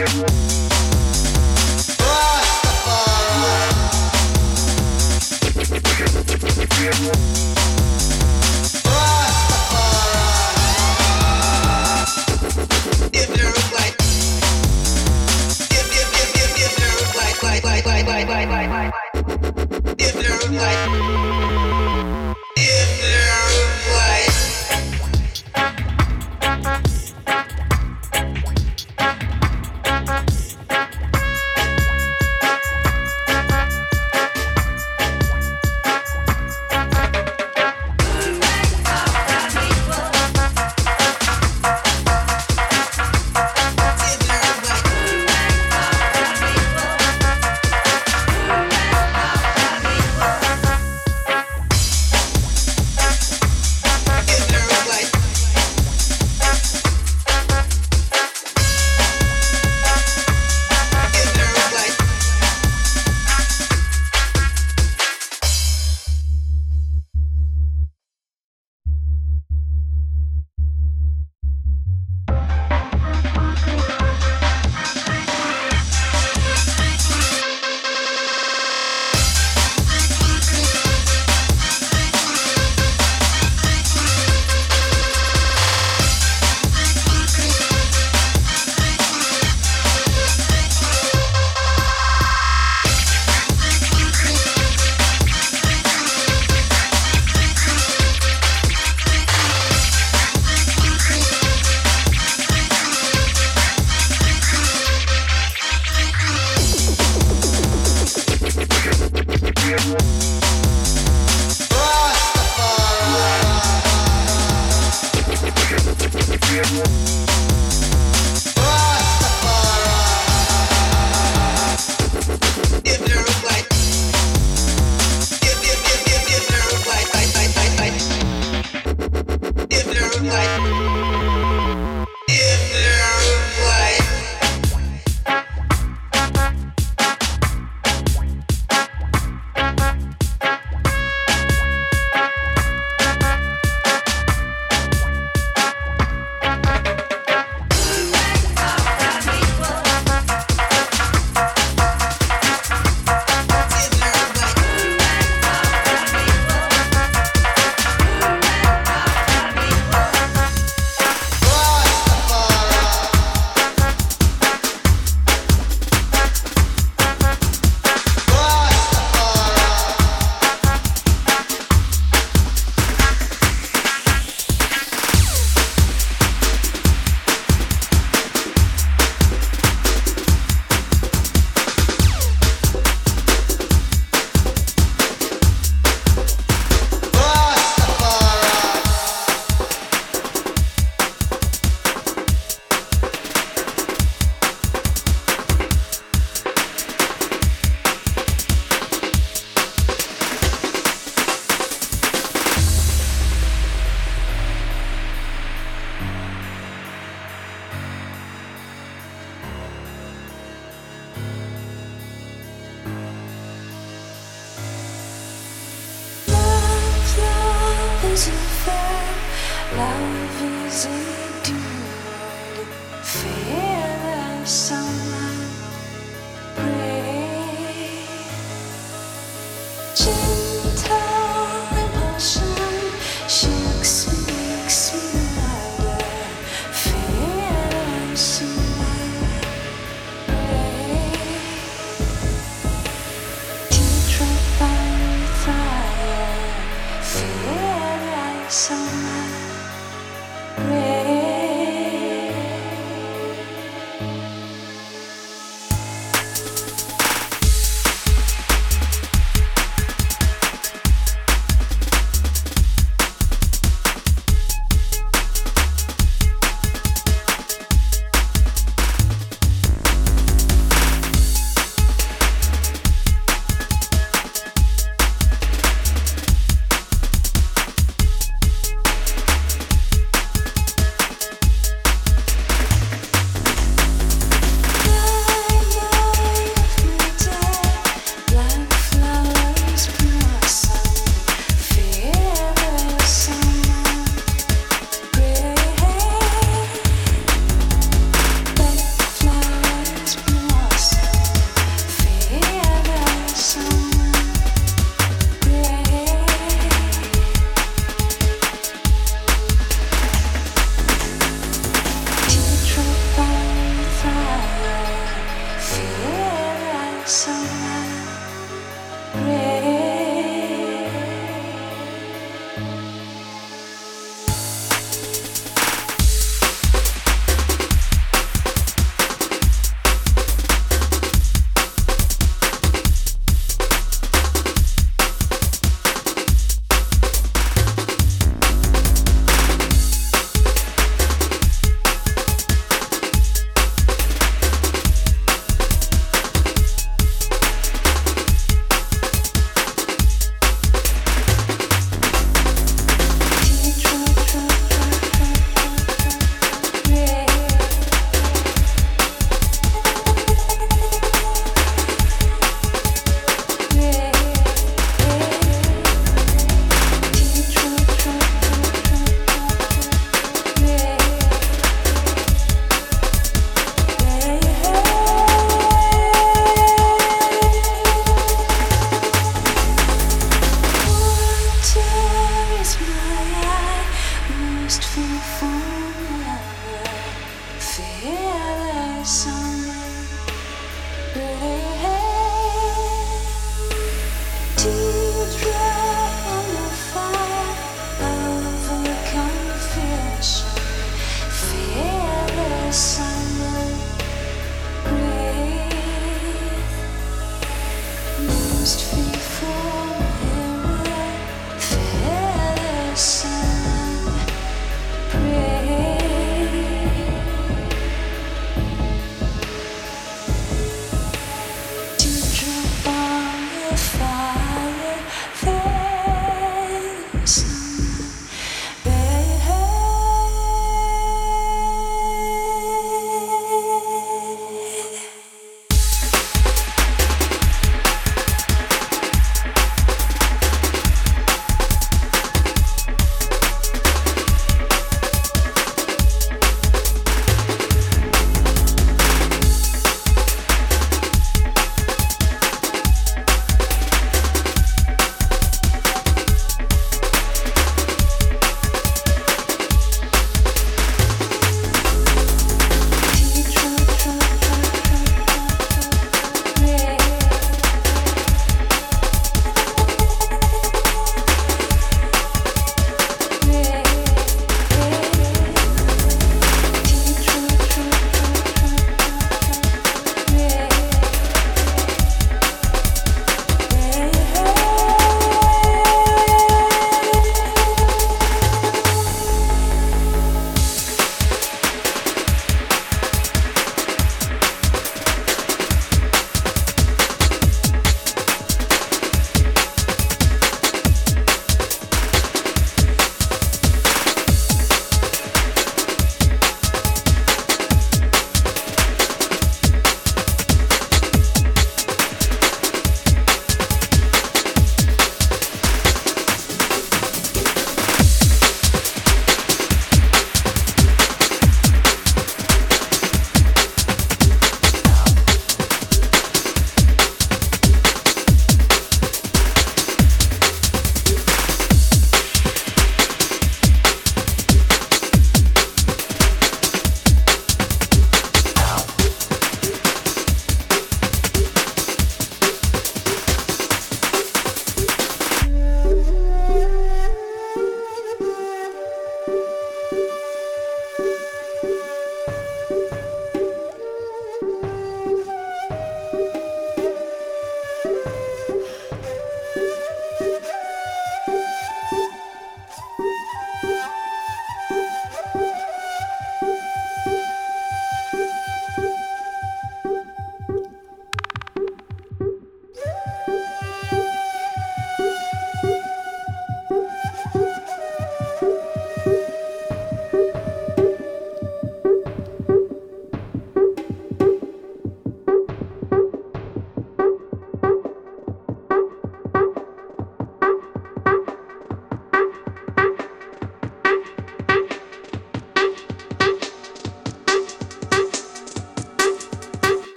Rastafari.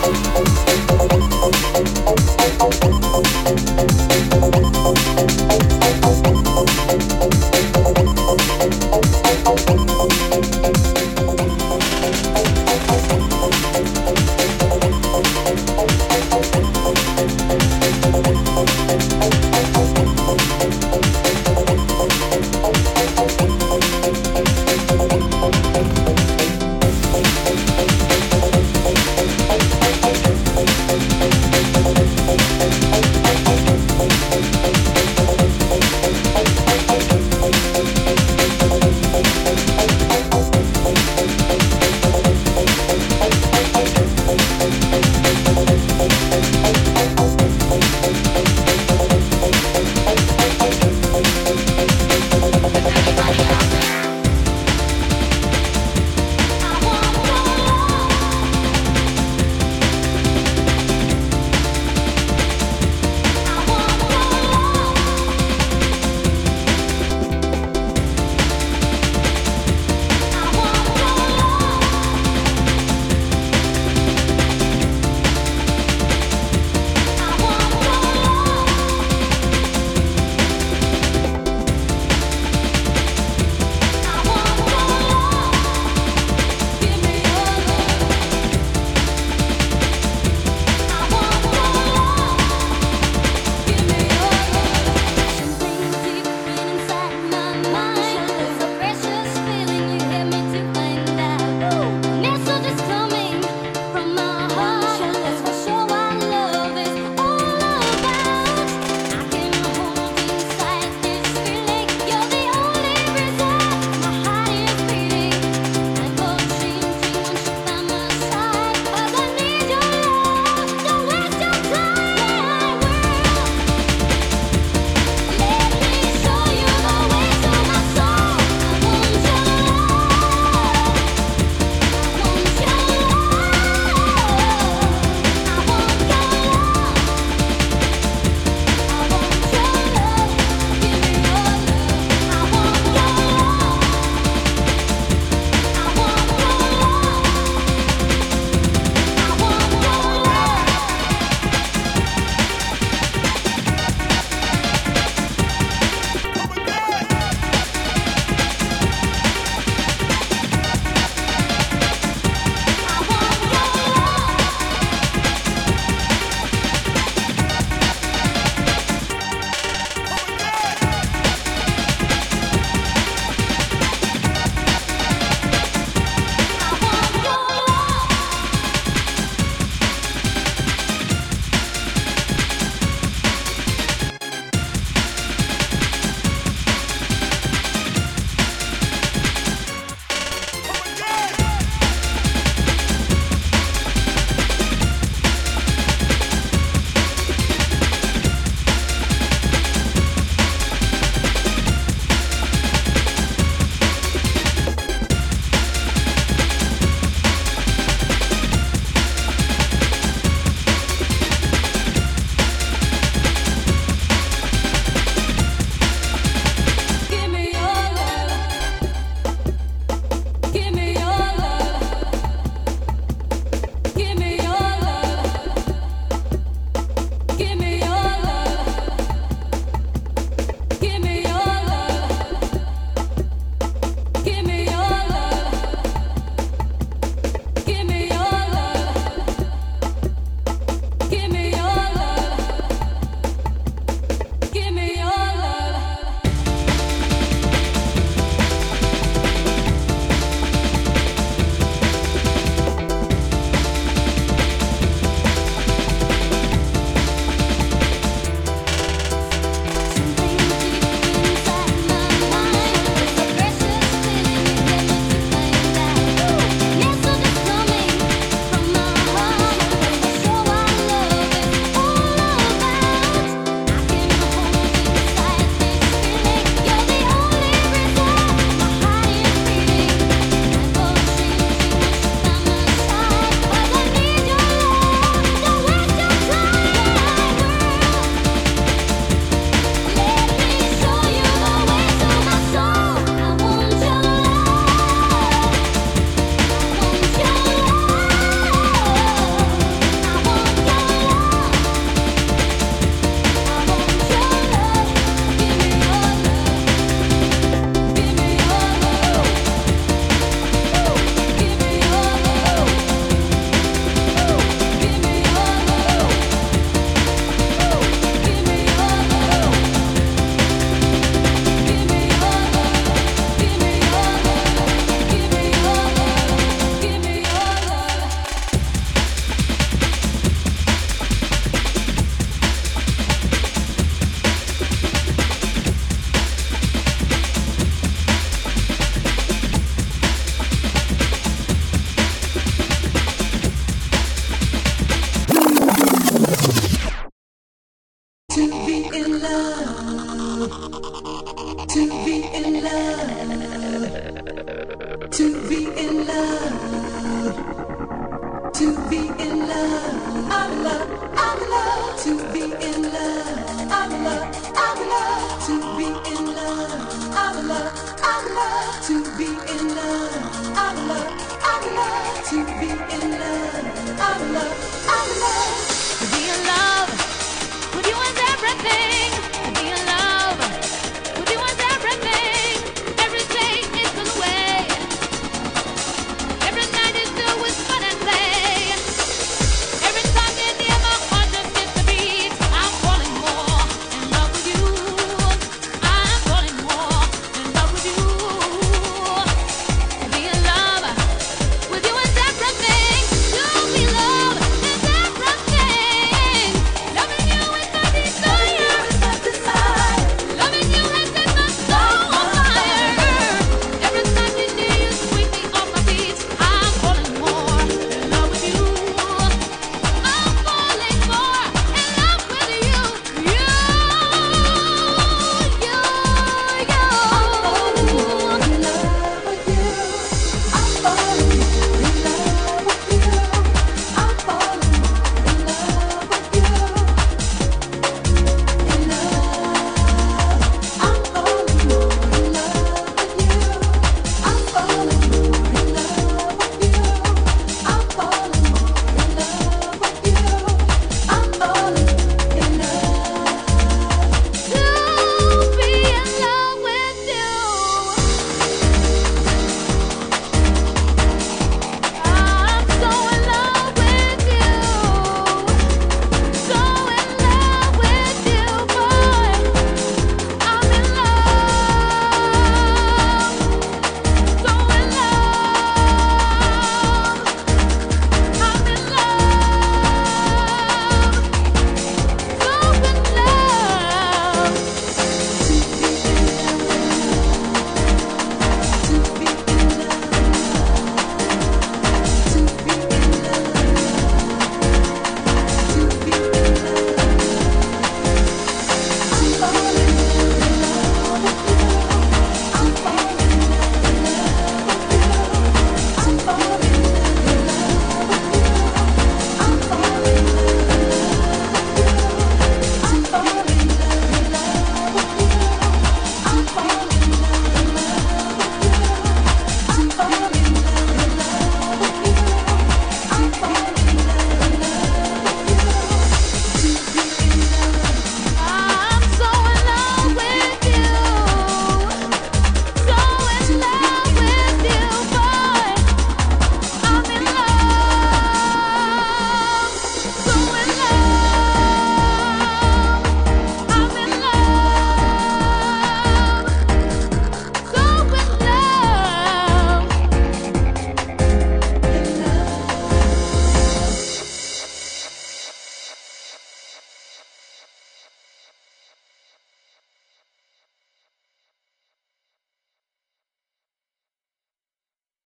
Thank